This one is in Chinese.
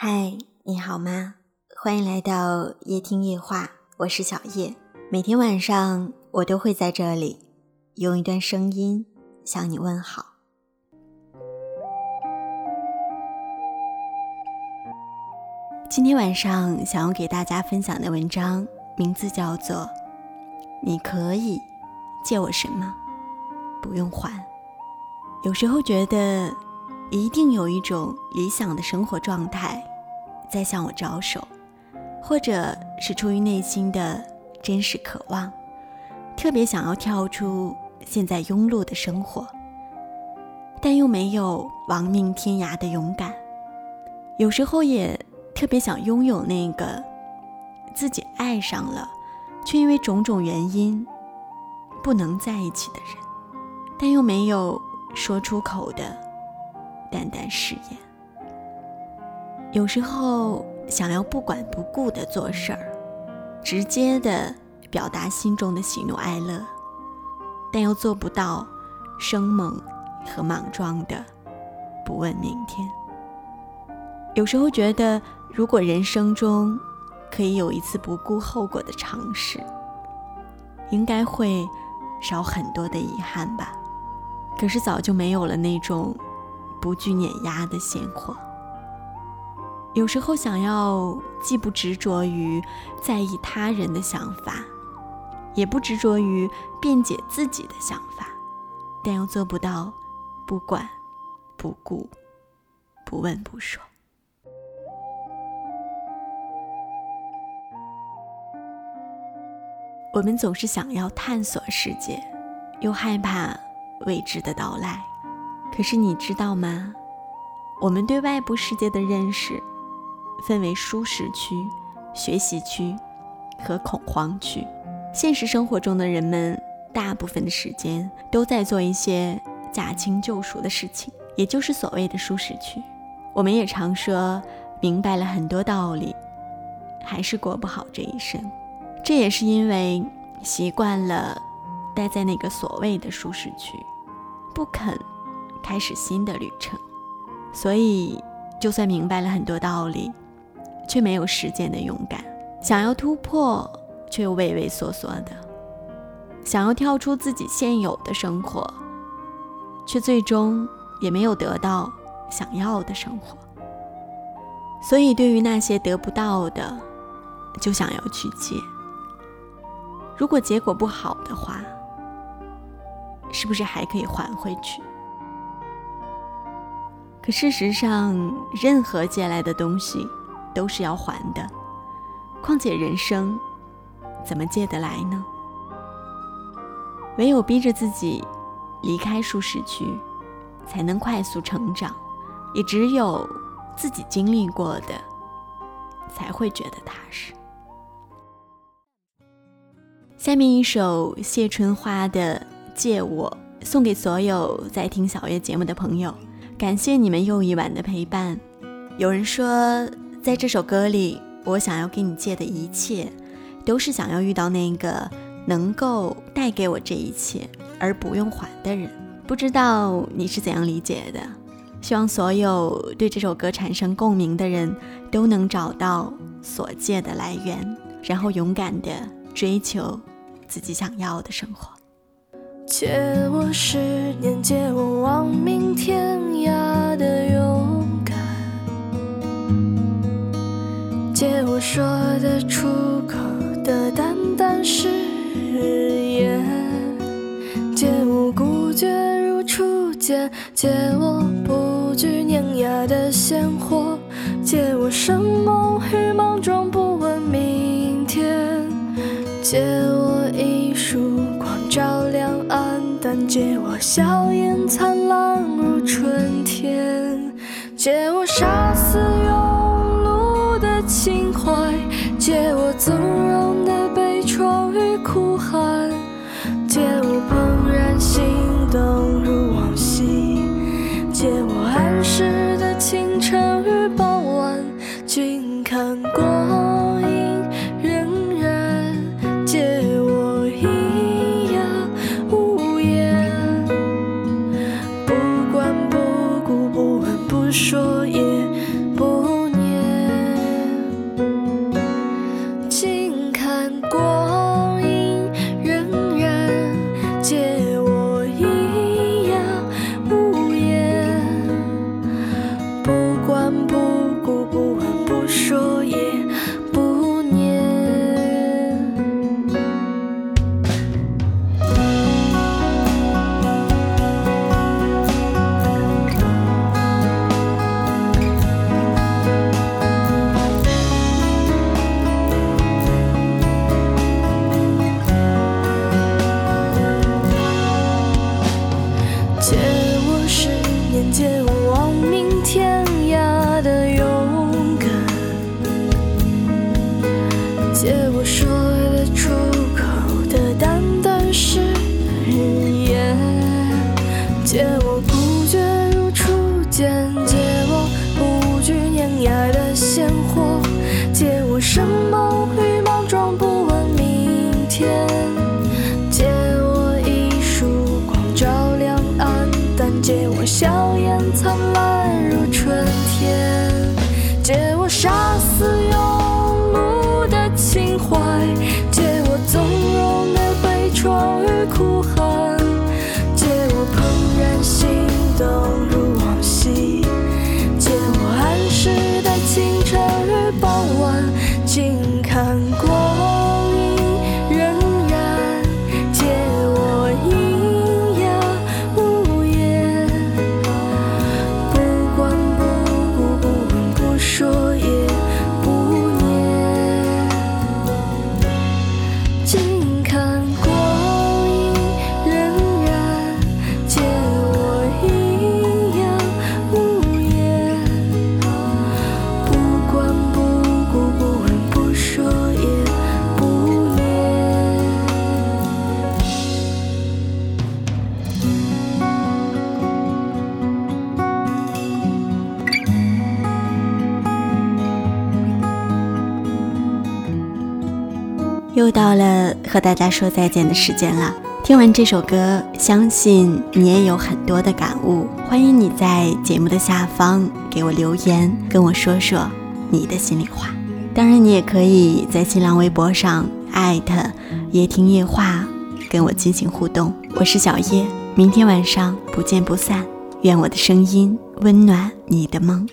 嗨，你好吗？欢迎来到夜听夜话，我是小叶。每天晚上我都会在这里用一段声音向你问好。今天晚上想要给大家分享的文章名字叫做《你可以借我什么，不用还》。有时候觉得，一定有一种理想的生活状态在向我招手，或者是出于内心的真实渴望，特别想要跳出现在庸碌的生活，但又没有亡命天涯的勇敢。有时候也。特别想拥有那个自己爱上了，却因为种种原因不能在一起的人，但又没有说出口的淡淡誓言。有时候想要不管不顾的做事儿，直接的表达心中的喜怒哀乐，但又做不到生猛和莽撞的不问明天。有时候觉得。如果人生中可以有一次不顾后果的尝试，应该会少很多的遗憾吧。可是早就没有了那种不惧碾压的鲜活。有时候想要既不执着于在意他人的想法，也不执着于辩解自己的想法，但又做不到不管、不顾、不问不说。我们总是想要探索世界，又害怕未知的到来。可是你知道吗？我们对外部世界的认识分为舒适区、学习区和恐慌区。现实生活中的人们，大部分的时间都在做一些驾轻就熟的事情，也就是所谓的舒适区。我们也常说，明白了很多道理，还是过不好这一生。这也是因为习惯了待在那个所谓的舒适区，不肯开始新的旅程，所以就算明白了很多道理，却没有实践的勇敢。想要突破，却又畏畏缩缩的；想要跳出自己现有的生活，却最终也没有得到想要的生活。所以，对于那些得不到的，就想要去借。如果结果不好的话，是不是还可以还回去？可事实上，任何借来的东西都是要还的。况且人生怎么借得来呢？唯有逼着自己离开舒适区，才能快速成长。也只有自己经历过的，才会觉得踏实。下面一首谢春花的《借我》送给所有在听小月节目的朋友，感谢你们又一晚的陪伴。有人说，在这首歌里，我想要给你借的一切，都是想要遇到那个能够带给我这一切而不用还的人。不知道你是怎样理解的？希望所有对这首歌产生共鸣的人都能找到所借的来源，然后勇敢的追求。自己想要的生活。借我十年，借我亡命天涯初见，借我不惧碾压的鲜活，借我生猛与莽撞，不问明天，借我一束光。照亮暗淡，借我笑颜灿烂如春天，借我杀死庸碌的情怀，借我纵容的悲怆与哭喊，借我借我孤绝如初见，借我不惧碾压的鲜活，借我生猛与莽撞不问明天，借我一束光照亮暗淡，借我笑颜灿烂如春天，借我杀死庸碌的情怀，借我纵容的悲怆与哭。又到了和大家说再见的时间了。听完这首歌，相信你也有很多的感悟。欢迎你在节目的下方给我留言，跟我说说你的心里话。当然，你也可以在新浪微博上艾特夜听夜话，跟我进行互动。我是小叶，明天晚上不见不散。愿我的声音温暖你的梦。